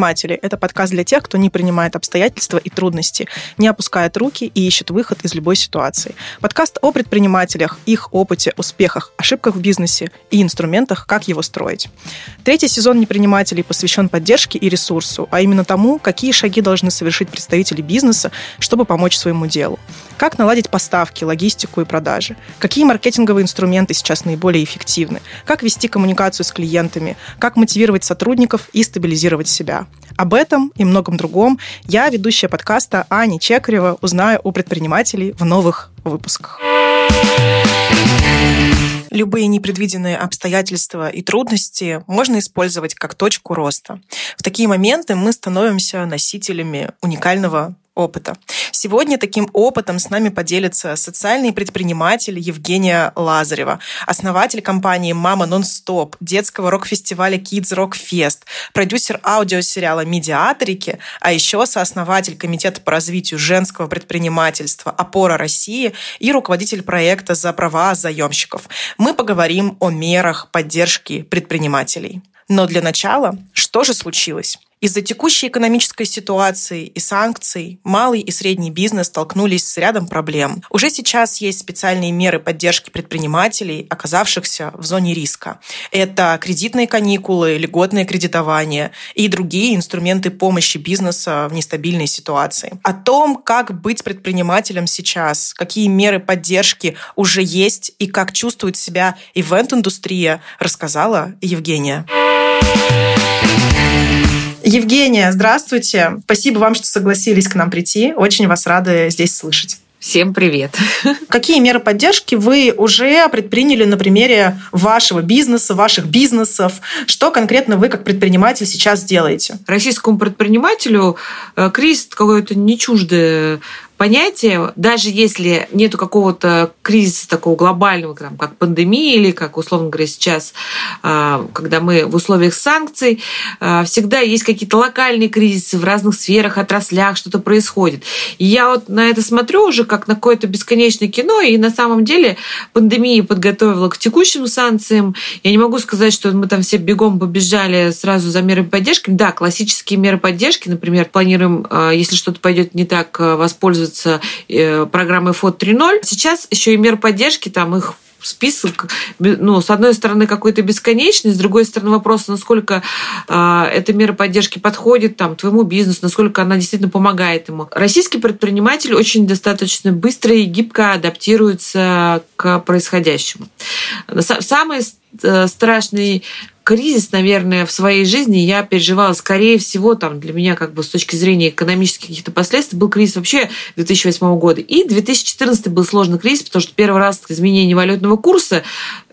предприниматели» — это подкаст для тех, кто не принимает обстоятельства и трудности, не опускает руки и ищет выход из любой ситуации. Подкаст о предпринимателях, их опыте, успехах, ошибках в бизнесе и инструментах, как его строить. Третий сезон «Непринимателей» посвящен поддержке и ресурсу, а именно тому, какие шаги должны совершить представители бизнеса, чтобы помочь своему делу. Как наладить поставки, логистику и продажи? Какие маркетинговые инструменты сейчас наиболее эффективны? Как вести коммуникацию с клиентами? Как мотивировать сотрудников и стабилизировать себя? Об этом и многом другом я, ведущая подкаста Аня Чекарева, узнаю у предпринимателей в новых выпусках. Любые непредвиденные обстоятельства и трудности можно использовать как точку роста. В такие моменты мы становимся носителями уникального опыта. Сегодня таким опытом с нами поделится социальный предприниматель Евгения Лазарева, основатель компании «Мама Нон-Стоп», детского рок-фестиваля Kids Rock Fest, продюсер аудиосериала «Медиаторики», а еще сооснователь Комитета по развитию женского предпринимательства «Опора России» и руководитель проекта «За права заемщиков». Мы поговорим о мерах поддержки предпринимателей. Но для начала, что же случилось? Из-за текущей экономической ситуации и санкций малый и средний бизнес столкнулись с рядом проблем. Уже сейчас есть специальные меры поддержки предпринимателей, оказавшихся в зоне риска. Это кредитные каникулы, льготное кредитование и другие инструменты помощи бизнеса в нестабильной ситуации. О том, как быть предпринимателем сейчас, какие меры поддержки уже есть и как чувствует себя ивент-индустрия, рассказала Евгения. Евгения, здравствуйте. Спасибо вам, что согласились к нам прийти. Очень вас рады здесь слышать. Всем привет. Какие меры поддержки вы уже предприняли на примере вашего бизнеса, ваших бизнесов? Что конкретно вы как предприниматель сейчас делаете? Российскому предпринимателю э, кризис какое-то не чуждое понятие, даже если нету какого-то кризиса такого глобального, там, как пандемия или как, условно говоря, сейчас, а, когда мы в условиях санкций, а, всегда есть какие-то локальные кризисы в разных сферах, отраслях, что-то происходит. И я вот на это смотрю уже как на какое-то бесконечное кино, и на самом деле пандемия подготовила к текущим санкциям. Я не могу сказать, что мы там все бегом побежали сразу за мерами поддержки. Да, классические меры поддержки, например, планируем, а, если что-то пойдет не так, воспользоваться пользуются э, программой ФОД 3.0. Сейчас еще и мер поддержки, там их список, ну, с одной стороны, какой-то бесконечный, с другой стороны, вопрос, насколько э, эта мера поддержки подходит там, твоему бизнесу, насколько она действительно помогает ему. Российский предприниматель очень достаточно быстро и гибко адаптируется к происходящему. Самый э, страшный кризис, наверное, в своей жизни я переживала, скорее всего, там, для меня, как бы, с точки зрения экономических каких-то последствий, был кризис вообще 2008 года. И 2014 был сложный кризис, потому что первый раз изменение валютного курса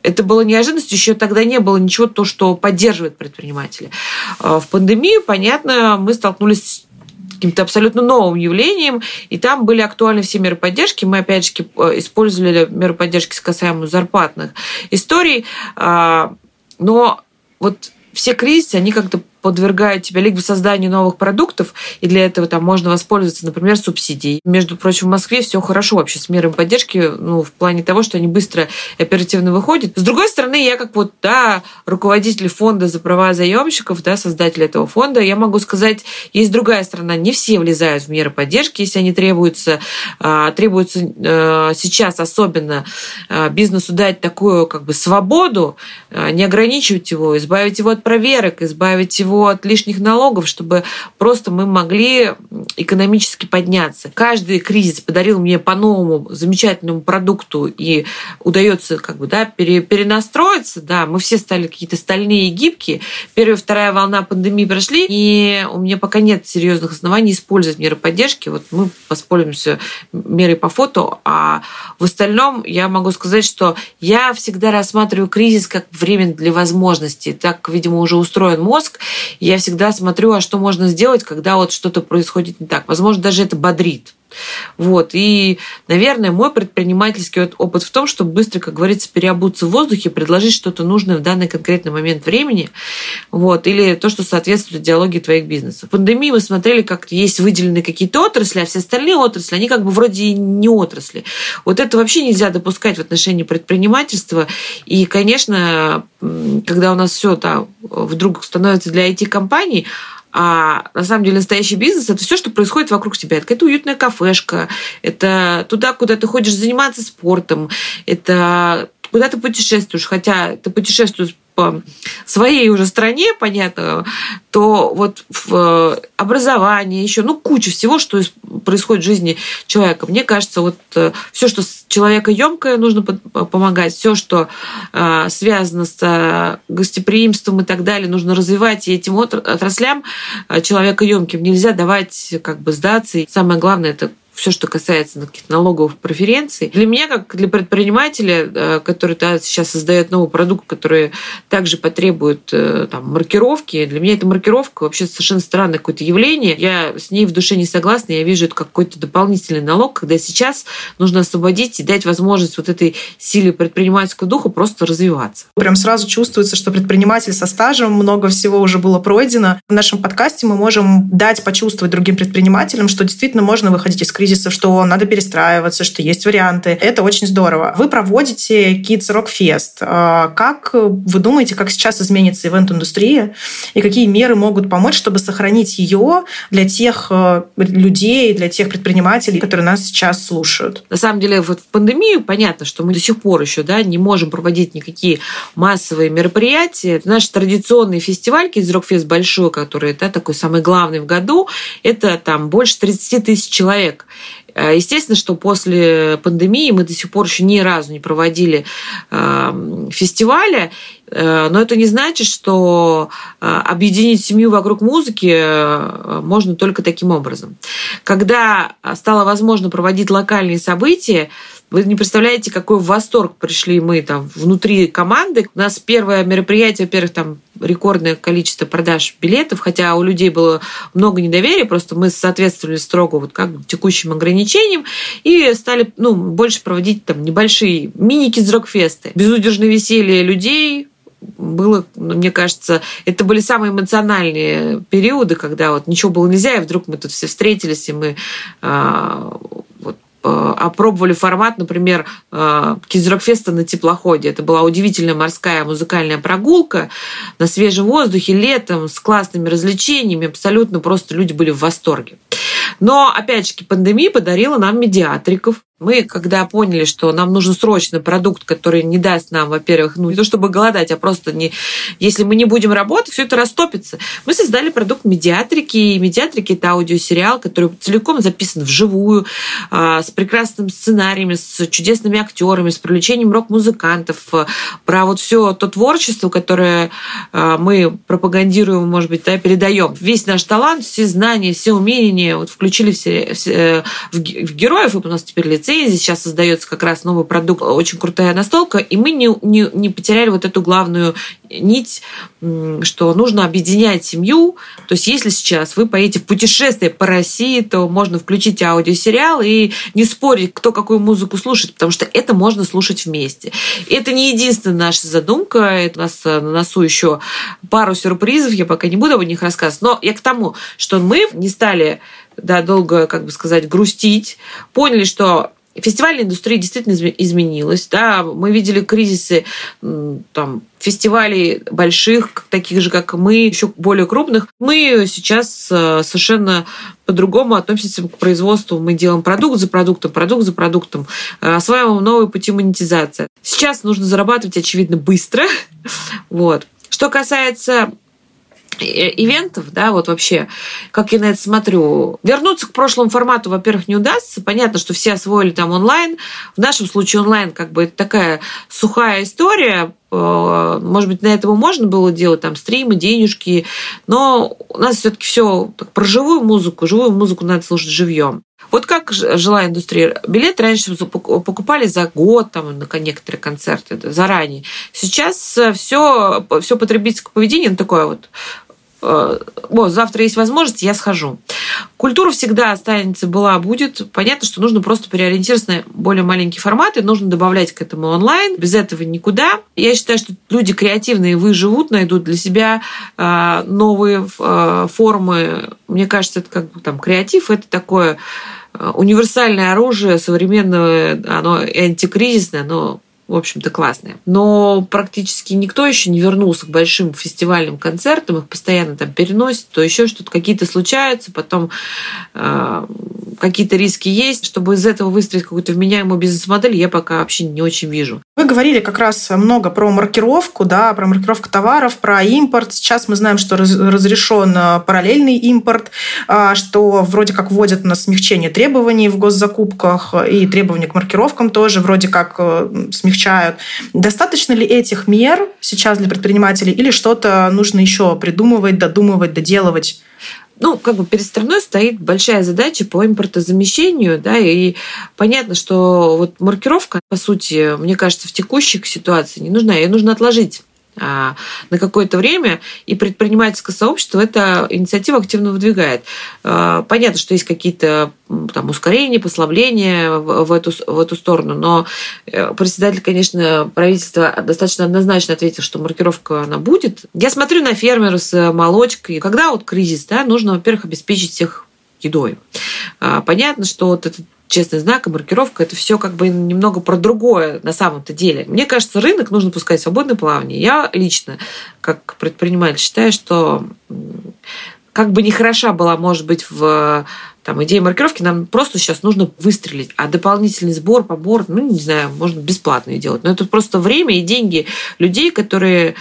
это было неожиданностью, еще тогда не было ничего, то, что поддерживает предпринимателя. А в пандемию, понятно, мы столкнулись с каким-то абсолютно новым явлением, и там были актуальны все меры поддержки. Мы, опять же, использовали меры поддержки с касаемо зарплатных историй, а, но вот все кризисы, они как-то подвергают тебя либо созданию новых продуктов, и для этого там можно воспользоваться, например, субсидией. Между прочим, в Москве все хорошо вообще с мерами поддержки, ну, в плане того, что они быстро и оперативно выходят. С другой стороны, я как вот, да, руководитель фонда за права заемщиков, да, создатель этого фонда, я могу сказать, есть другая сторона. Не все влезают в меры поддержки, если они требуются, а, требуются а, сейчас особенно а, бизнесу дать такую как бы свободу, не ограничивать его, избавить его от проверок, избавить его от лишних налогов, чтобы просто мы могли экономически подняться. Каждый кризис подарил мне по новому замечательному продукту и удается как бы, да, перенастроиться. Да, мы все стали какие-то стальные и гибкие. Первая вторая волна пандемии прошли, и у меня пока нет серьезных оснований использовать меры поддержки. Вот мы воспользуемся мерой по фото, а в остальном я могу сказать, что я всегда рассматриваю кризис как время для возможностей. Так, видимо, уже устроен мозг, я всегда смотрю, а что можно сделать, когда вот что-то происходит не так. Возможно, даже это бодрит. Вот. И, наверное, мой предпринимательский опыт в том, чтобы быстро, как говорится, переобуться в воздухе, предложить что-то нужное в данный конкретный момент времени, вот, или то, что соответствует идеологии твоих бизнесов. В пандемии мы смотрели, как есть выделены какие-то отрасли, а все остальные отрасли, они как бы вроде и не отрасли. Вот это вообще нельзя допускать в отношении предпринимательства. И, конечно, когда у нас все там вдруг становится для IT-компаний, А на самом деле настоящий бизнес это все, что происходит вокруг тебя. Это какая-то уютная кафешка, это туда, куда ты ходишь заниматься спортом, это куда ты путешествуешь, хотя ты путешествуешь по своей уже стране, понятно, то вот в э, образовании еще, ну, куча всего, что происходит в жизни человека. Мне кажется, вот э, все, что человека емкое, нужно помогать, все, что э, связано с гостеприимством и так далее, нужно развивать, и этим отраслям человека емким нельзя давать как бы сдаться. И самое главное, это все, что касается каких-то налоговых преференций. Для меня, как для предпринимателя, э, который да, сейчас создает новый продукт, который также потребует э, там, маркировки, для меня эта маркировка вообще совершенно странное какое-то явление. Я с ней в душе не согласна. Я вижу это как какой-то дополнительный налог, когда сейчас нужно освободить и дать возможность вот этой силе предпринимательского духа просто развиваться. Прям сразу чувствуется, что предприниматель со стажем, много всего уже было пройдено. В нашем подкасте мы можем дать почувствовать другим предпринимателям, что действительно можно выходить из кризиса кризиса, что надо перестраиваться, что есть варианты. Это очень здорово. Вы проводите Kids Rock Fest. А, как вы думаете, как сейчас изменится ивент-индустрия и какие меры могут помочь, чтобы сохранить ее для тех э, людей, для тех предпринимателей, которые нас сейчас слушают? На самом деле, вот в пандемию понятно, что мы до сих пор еще да, не можем проводить никакие массовые мероприятия. Наш традиционный фестиваль Kids Rock Fest большой, который да, такой самый главный в году, это там больше 30 тысяч человек. Э, естественно, что после пандемии мы до сих пор еще ни разу не проводили эм, фестиваля, э, но это не значит, что э, объединить семью вокруг музыки можно только таким образом. Когда стало возможно проводить локальные события, вы не представляете, какой восторг пришли мы там внутри команды. У нас первое мероприятие, во-первых, там рекордное количество продаж билетов, хотя у людей было много недоверия, просто мы соответствовали строго вот как текущим ограничениям и стали ну, больше проводить там небольшие мини-кизрок-фесты. Безудержное веселье людей, было, мне кажется, это были самые эмоциональные периоды, когда вот ничего было нельзя, и вдруг мы тут все встретились, и мы а, вот Э, опробовали формат, например, э, Кизрокфеста на теплоходе. Это была удивительная морская музыкальная прогулка на свежем воздухе летом с классными развлечениями. Абсолютно просто люди были в восторге. Но, опять же, пандемия подарила нам медиатриков, мы, когда поняли, что нам нужен срочно продукт, который не даст нам, во-первых, ну не то чтобы голодать, а просто не, если мы не будем работать, все это растопится. Мы создали продукт медиатрики. И медиатрики это аудиосериал, который целиком записан вживую, а, с прекрасным сценариями, с чудесными актерами, с привлечением рок-музыкантов, про вот все то творчество, которое а, мы пропагандируем, может быть, да, передаем. Весь наш талант, все знания, все умения вот включили все, э, в, в героев, и у нас теперь лицо лицензии, сейчас создается как раз новый продукт, очень крутая настолка, и мы не, не, не потеряли вот эту главную нить, что нужно объединять семью. То есть если сейчас вы поедете в путешествие по России, то можно включить аудиосериал и не спорить, кто какую музыку слушает, потому что это можно слушать вместе. И это не единственная наша задумка. Это у нас на носу еще пару сюрпризов, я пока не буду об них рассказывать. Но я к тому, что мы не стали да, долго, как бы сказать, грустить, поняли, что фестивальная индустрия действительно изменилась. Да? Мы видели кризисы там, фестивалей больших, таких же, как мы, еще более крупных. Мы сейчас э, совершенно по-другому относимся к производству. Мы делаем продукт за продуктом, продукт за продуктом, э, осваиваем новые пути монетизации. Сейчас нужно зарабатывать, очевидно, быстро. Вот. Что касается ивентов, да, вот вообще, как я на это смотрю. Вернуться к прошлому формату, во-первых, не удастся. Понятно, что все освоили там онлайн. В нашем случае онлайн как бы это такая сухая история. Э, может быть, на этом можно было делать там стримы, денежки, но у нас все-таки все про живую музыку. Живую музыку надо слушать живьем. Вот как жила индустрия? Билет раньше покупали за год, там, на некоторые концерты, заранее. Сейчас все, все потребительское поведение ну, такое вот Э, о, завтра есть возможность, я схожу. Культура всегда останется, была, будет. Понятно, что нужно просто переориентироваться на более маленькие форматы, нужно добавлять к этому онлайн. Без этого никуда. Я считаю, что люди креативные выживут, найдут для себя э, новые э, формы. Мне кажется, это как бы там креатив, это такое универсальное оружие современное, оно антикризисное, оно в общем-то, классные. Но практически никто еще не вернулся к большим фестивальным концертам, их постоянно там переносят, то еще что-то, какие-то случаются, потом э, какие-то риски есть. Чтобы из этого выстроить какую-то вменяемую бизнес-модель, я пока вообще не очень вижу. Вы говорили как раз много про маркировку, да, про маркировку товаров, про импорт. Сейчас мы знаем, что разрешен э, параллельный импорт, а, что вроде как вводят на смягчение требований в госзакупках и требования к маркировкам тоже вроде как э, смягчают. Достаточно ли этих мер сейчас для предпринимателей или что-то нужно еще придумывать, додумывать, доделывать? ну, как бы перед страной стоит большая задача по импортозамещению, да, и понятно, что вот маркировка, по сути, мне кажется, в текущей ситуации не нужна, ее нужно отложить на какое-то время, и предпринимательское сообщество эта инициатива активно выдвигает. А, понятно, что есть какие-то там, ускорения, послабления в эту, в эту сторону, но э, председатель, конечно, правительства достаточно однозначно ответил, что маркировка она будет. Я смотрю на фермеров с молочкой. Когда вот кризис, да, нужно, во-первых, обеспечить всех едой. А, понятно, что вот этот честный знак и маркировка, это все как бы немного про другое на самом-то деле. Мне кажется, рынок нужно пускать в свободное плавание. Я лично, как предприниматель, считаю, что как бы не хороша была, может быть, в там, идея маркировки, нам просто сейчас нужно выстрелить. А дополнительный сбор, побор, ну, не знаю, можно бесплатно делать. Но это просто время и деньги людей, которые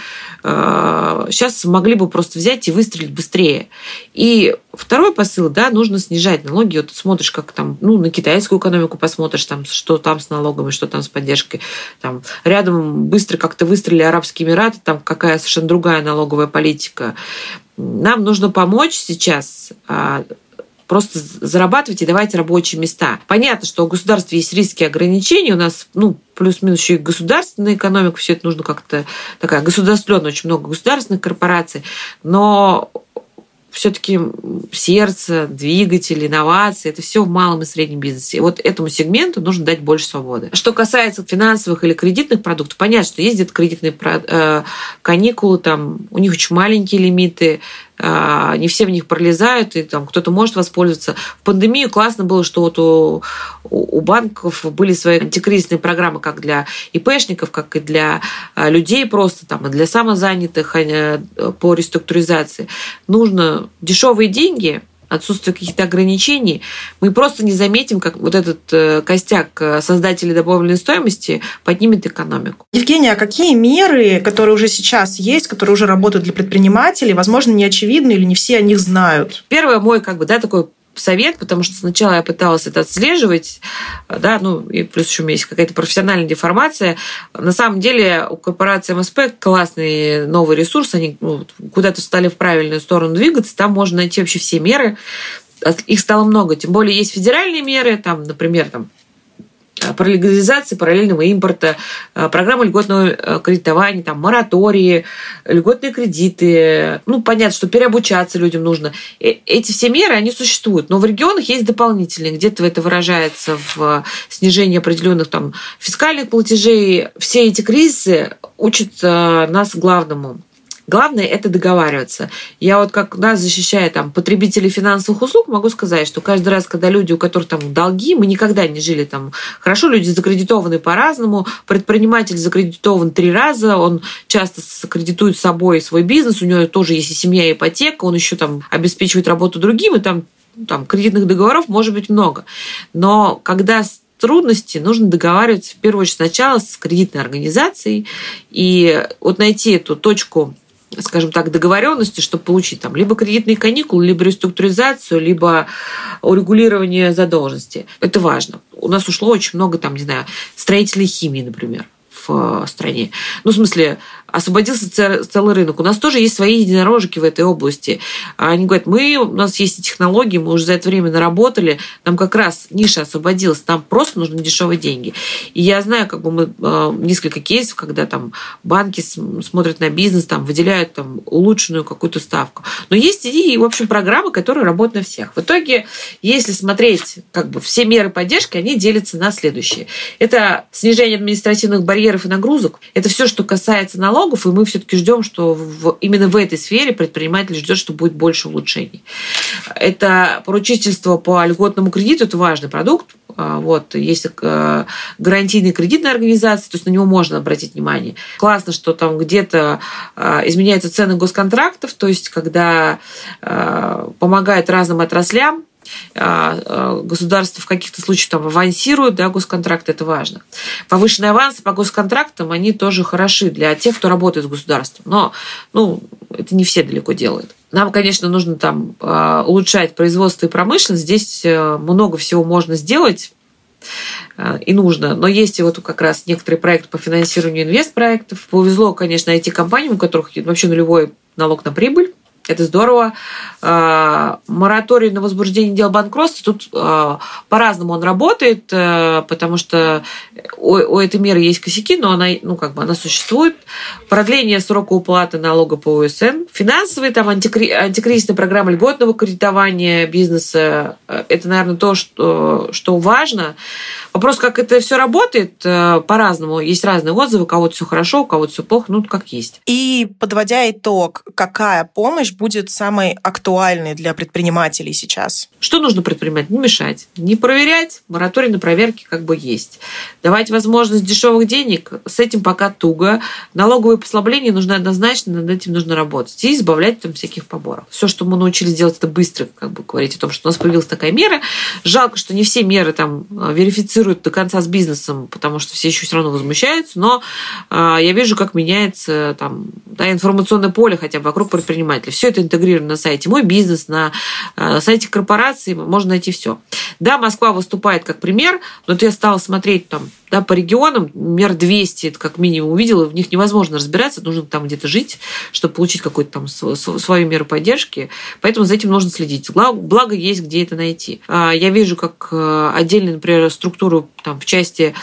э, сейчас могли бы просто взять и выстрелить быстрее. И второй посыл, да, нужно снижать налоги. Вот смотришь, как там, ну, на китайскую экономику посмотришь, там, что там с налогами, что там с поддержкой. Там, рядом быстро как-то выстрелили Арабские Эмираты, там какая совершенно другая налоговая политика. Нам нужно помочь сейчас а, просто зарабатывать и давать рабочие места. Понятно, что у государства есть риски и ограничения, у нас, ну, плюс-минус еще и государственная экономика, все это нужно как-то такая государственная, очень много государственных корпораций, но все-таки сердце, двигатель, инновации, это все в малом и среднем бизнесе. И вот этому сегменту нужно дать больше свободы. Что касается финансовых или кредитных продуктов, понятно, что где-то кредитные э, каникулы, там у них очень маленькие лимиты, не все в них пролезают, и там кто-то может воспользоваться. В пандемию классно было, что вот у, у банков были свои антикризисные программы как для ИПшников, как и для а, людей просто, там, и для самозанятых а, по реструктуризации. Нужно дешевые деньги – отсутствие каких-то ограничений, мы просто не заметим, как вот этот э, костяк э, создателей добавленной стоимости поднимет экономику. Евгения, а какие меры, которые уже сейчас есть, которые уже работают для предпринимателей, возможно, не очевидны или не все о них знают? Первое мой как бы, да, такой совет, потому что сначала я пыталась это отслеживать, да, ну и плюс еще у меня есть какая-то профессиональная деформация. На самом деле у корпорации МСП классный новый ресурс, они ну, куда-то стали в правильную сторону двигаться, там можно найти вообще все меры, их стало много, тем более есть федеральные меры, там, например, там Э, про легализацию параллельного импорта, э, программу льготного э, кредитования, там, моратории, льготные кредиты. Ну, понятно, что переобучаться людям нужно. Эти все меры, они существуют. Но в регионах есть дополнительные. Где-то это выражается в снижении определенных там, фискальных платежей. Все эти кризисы учат нас главному Главное – это договариваться. Я вот как нас защищая там, потребителей финансовых услуг, могу сказать, что каждый раз, когда люди, у которых там долги, мы никогда не жили там хорошо, люди закредитованы по-разному, предприниматель закредитован три раза, он часто закредитует собой свой бизнес, у него тоже есть и семья, и ипотека, он еще там обеспечивает работу другим, и там там, кредитных договоров может быть много. Но когда трудности, нужно договариваться в первую очередь сначала с кредитной организацией и вот найти эту точку скажем так, договоренности, чтобы получить там либо кредитные каникулы, либо реструктуризацию, либо урегулирование задолженности. Это важно. У нас ушло очень много, там, не знаю, строительной химии, например, э, стране. Ну, в смысле, освободился целый рынок. У нас тоже есть свои единорожки в этой области. Они говорят, мы, у нас есть технологии, мы уже за это время наработали, нам как раз ниша освободилась, нам просто нужны дешевые деньги. И я знаю, как бы мы э, несколько кейсов, когда там банки смотрят на бизнес, там выделяют там улучшенную какую-то ставку. Но есть и, в общем, программы, которые работают на всех. В итоге, если смотреть как бы все меры поддержки, они делятся на следующие. Это снижение административных барьеров и нагрузок. Это все, что касается налогов, налогов, и мы все-таки ждем, что в, именно в этой сфере предприниматель ждет, что будет больше улучшений. Это поручительство по льготному кредиту, это важный продукт, а, вот, есть э, гарантийные кредитные организации, то есть на него можно обратить внимание. Классно, что там где-то а, изменяются цены госконтрактов, то есть когда а, помогают разным отраслям, государство в каких-то случаях там авансирует, да, госконтракт, это важно. Повышенные авансы по госконтрактам, они тоже хороши для тех, кто работает с государством. Но, ну, это не все далеко делают. Нам, конечно, нужно там а, улучшать производство и промышленность. Здесь э, много всего можно сделать э, и нужно. Но есть и вот как раз некоторые проекты по финансированию инвестпроектов. Повезло, конечно, IT-компаниям, у которых вообще нулевой налог на прибыль. Это здорово. А, мораторий на возбуждение дел банкротства, тут а, по-разному он работает, э, потому что у, этой меры есть косяки, но она, ну, как бы она существует. Продление срока уплаты налога по УСН. Финансовые, там, антикри... антикризисная программа льготного кредитования бизнеса. Э, это, наверное, то, что, что важно. Вопрос, как это все работает, э, по-разному. Есть разные отзывы, у кого-то все хорошо, у кого-то все плохо, ну, как есть. И подводя итог, какая помощь будет самой актуальной для предпринимателей сейчас? Что нужно предпринимать? Не мешать, не проверять, мораторий на проверки как бы есть. Давать возможность дешевых денег, с этим пока туго. Налоговые послабления нужны однозначно, над этим нужно работать. И избавлять там всяких поборов. Все, что мы научились делать, это быстро как бы говорить о том, что у нас появилась такая мера. Жалко, что не все меры там э, верифицируют до конца с бизнесом, потому что все еще все равно возмущаются, но э, я вижу, как меняется там, да, информационное поле хотя бы вокруг предпринимателей. Все это интегрировано на сайте «Мой бизнес», на э, сайте корпорации, можно найти все. Да, Москва выступает как пример, но я стала смотреть там да, по регионам, мер 200, это как минимум увидела, в них невозможно разбираться, нужно там где-то жить, чтобы получить какую-то там свою меру поддержки, поэтому за этим нужно следить. Благо есть где это найти. А, я вижу, как э, отдельные, например, структуру там, в части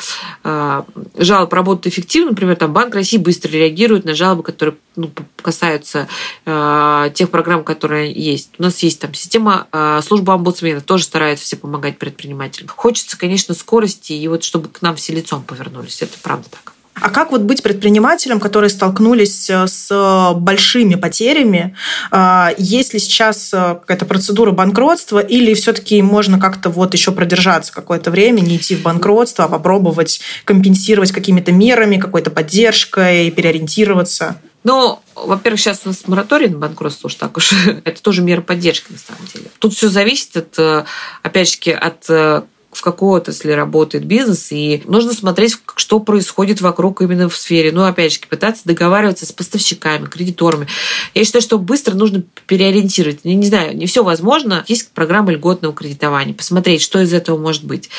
а, жалоб работают эффективно, например, там Банк России быстро реагирует на жалобы, которые ну, касаются э, тех программ, которые есть. У нас есть там система э, службы омбудсмена, тоже стараются все помогать предпринимателям. Хочется, конечно, скорости, и вот чтобы к нам все лицом повернулись. Это правда так. А как вот быть предпринимателем, которые столкнулись э, с большими потерями? А, есть ли сейчас э, какая-то процедура банкротства или все-таки можно как-то вот еще продержаться какое-то время, не идти в банкротство, а попробовать компенсировать какими-то мерами, какой-то поддержкой, переориентироваться? Ну, во-первых, сейчас у нас мораторий на банкротство уж так уж. Это тоже мера поддержки, на самом деле. Тут все зависит, от, э, опять же, от в какой отрасли работает бизнес, и нужно смотреть, что происходит вокруг именно в сфере. Ну, опять же, пытаться договариваться с поставщиками, кредиторами. Я считаю, что быстро нужно переориентировать. Не, не знаю, не все возможно. Есть программа льготного кредитования. Посмотреть, что из этого может быть.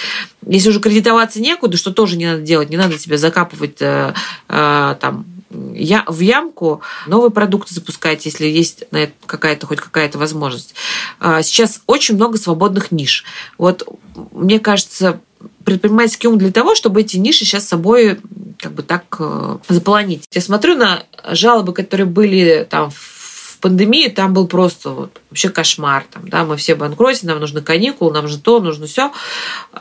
Если уже кредитоваться некуда, что тоже не надо делать, не надо себя закапывать э, э, там я, в ямку новые продукты запускать, если есть на это какая-то хоть какая-то возможность. А, сейчас очень много свободных ниш. Вот мне кажется, предпринимательский ум для того, чтобы эти ниши сейчас собой как бы так э, заполонить. Я смотрю на жалобы, которые были там в пандемии там был просто вот вообще кошмар. Там, да, мы все банкротим, нам нужны каникулы, нам же то, нужно все.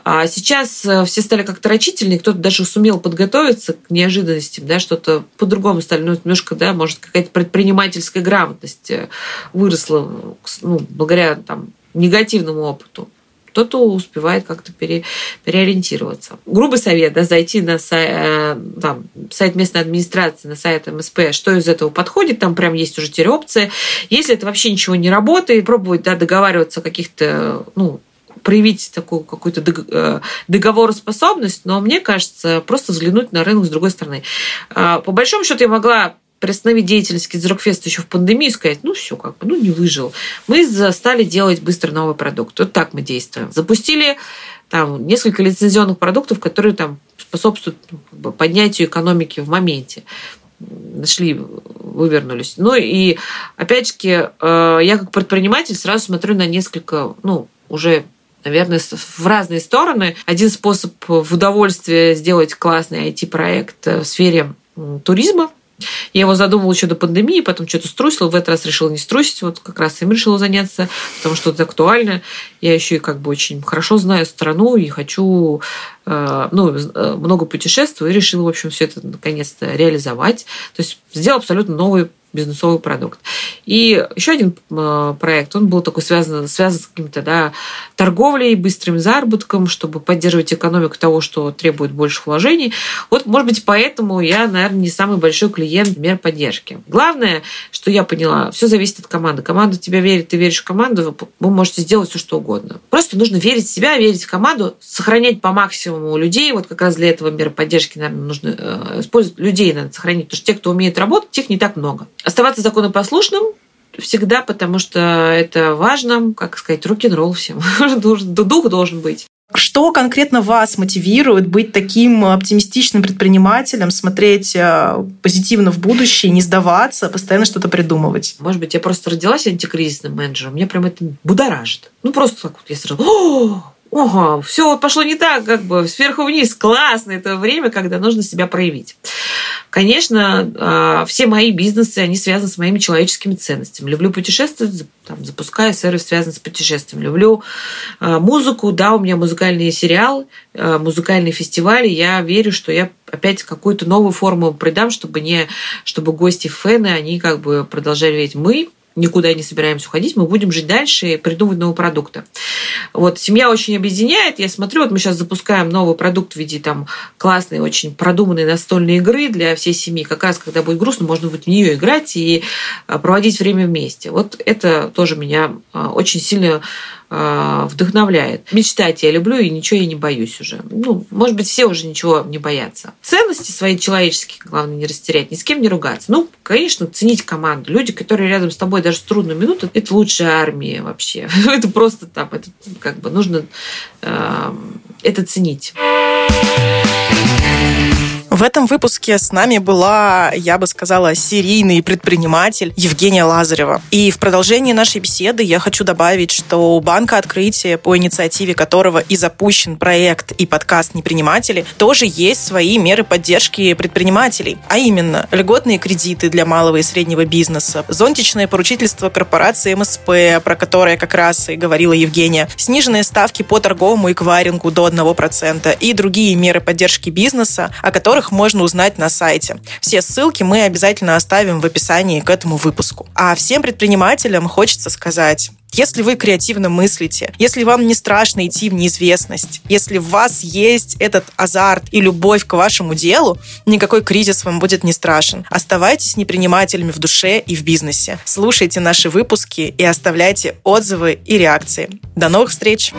А сейчас э, все стали как-то рачительные, кто-то даже сумел подготовиться к неожиданностям, да, что-то по-другому стали. Ну, немножко, да, может, какая-то предпринимательская грамотность э, выросла ну, благодаря там, негативному опыту кто-то успевает как-то пере, переориентироваться. Грубый совет, да, зайти на сайт, э, там, сайт местной администрации, на сайт МСП, что из этого подходит, там прям есть уже теперь опции. Если это вообще ничего не работает, пробовать да, договариваться каких-то, ну, проявить такую какую-то э, договороспособность, но мне кажется, просто взглянуть на рынок с другой стороны. А, по большому счету я могла приостановить деятельность Кидзрокфеста еще в пандемию и сказать, ну все, как бы, ну не выжил. Мы стали делать быстро новый продукт. Вот так мы действуем. Запустили там несколько лицензионных продуктов, которые там способствуют ну, поднятию экономики в моменте нашли, вывернулись. Ну и опять-таки э, я как предприниматель сразу смотрю на несколько, ну, уже наверное, в разные стороны. Один способ в удовольствие сделать классный IT-проект в сфере туризма, Я его задумывала еще до пандемии, потом что-то струсила, в этот раз решила не струсить, вот как раз им решила заняться, потому что это актуально. Я еще и как бы очень хорошо знаю страну и хочу э, ну, э, много путешествую и решила, в общем, все это наконец-то реализовать. То есть сделал абсолютно новый бизнесовый продукт. И еще один э, проект, он был такой связан, связан с каким-то да, торговлей, быстрым заработком, чтобы поддерживать экономику того, что требует больше вложений. Вот, может быть, поэтому я, наверное, не самый большой клиент мер поддержки. Главное, что я поняла, все зависит от команды. Команда тебя верит, ты веришь в команду, вы можете сделать все, что угодно. Просто нужно верить в себя, верить в команду, сохранять по максимуму людей. Вот как раз для этого меры поддержки, наверное, нужно э, использовать людей, надо сохранить. Потому что те, кто умеет работать, тех не так много. Оставаться законопослушным всегда, потому что это важно, как сказать, рок-н-ролл всем. Дух должен быть. Что конкретно вас мотивирует быть таким оптимистичным предпринимателем, смотреть э, позитивно в будущее, не сдаваться, постоянно что-то придумывать? Может быть, я просто родилась антикризисным менеджером, мне прям это будоражит. Ну, просто так вот я сразу ого, все вот пошло не так, как бы сверху вниз, классно, это время, когда нужно себя проявить. Конечно, а, все мои бизнесы, они связаны с моими человеческими ценностями. Люблю путешествовать, там, запускаю сервис, связанный с путешествием. Люблю а, музыку, да, у меня музыкальный сериал, а, музыкальный фестиваль, я верю, что я опять какую-то новую форму придам, чтобы не, чтобы гости, фэны, они как бы продолжали верить. Мы никуда не собираемся уходить, мы будем жить дальше и придумывать новые продукты. Вот семья очень объединяет. Я смотрю, вот мы сейчас запускаем новый продукт в виде там классной, очень продуманной настольной игры для всей семьи. Как раз, когда будет грустно, можно будет в нее играть и а, проводить время вместе. Вот это тоже меня а, очень сильно вдохновляет. Мечтать я люблю и ничего я не боюсь уже. Ну, может быть, все уже ничего не боятся. Ценности свои человеческие, главное, не растерять, ни с кем не ругаться. Ну, конечно, ценить команду. Люди, которые рядом с тобой даже в трудную минуту, это лучшая армия вообще. это просто там, это как бы нужно э, это ценить. В этом выпуске с нами была, я бы сказала, серийный предприниматель Евгения Лазарева. И в продолжении нашей беседы я хочу добавить, что у Банка Открытия, по инициативе которого и запущен проект и подкаст «Неприниматели», тоже есть свои меры поддержки предпринимателей. А именно, льготные кредиты для малого и среднего бизнеса, зонтичное поручительство корпорации МСП, про которое как раз и говорила Евгения, сниженные ставки по торговому эквайрингу до 1% и другие меры поддержки бизнеса, о которых которых можно узнать на сайте. Все ссылки мы обязательно оставим в описании к этому выпуску. А всем предпринимателям хочется сказать, если вы креативно мыслите, если вам не страшно идти в неизвестность, если в вас есть этот азарт и любовь к вашему делу, никакой кризис вам будет не страшен. Оставайтесь непринимателями в душе и в бизнесе. Слушайте наши выпуски и оставляйте отзывы и реакции. До новых встреч!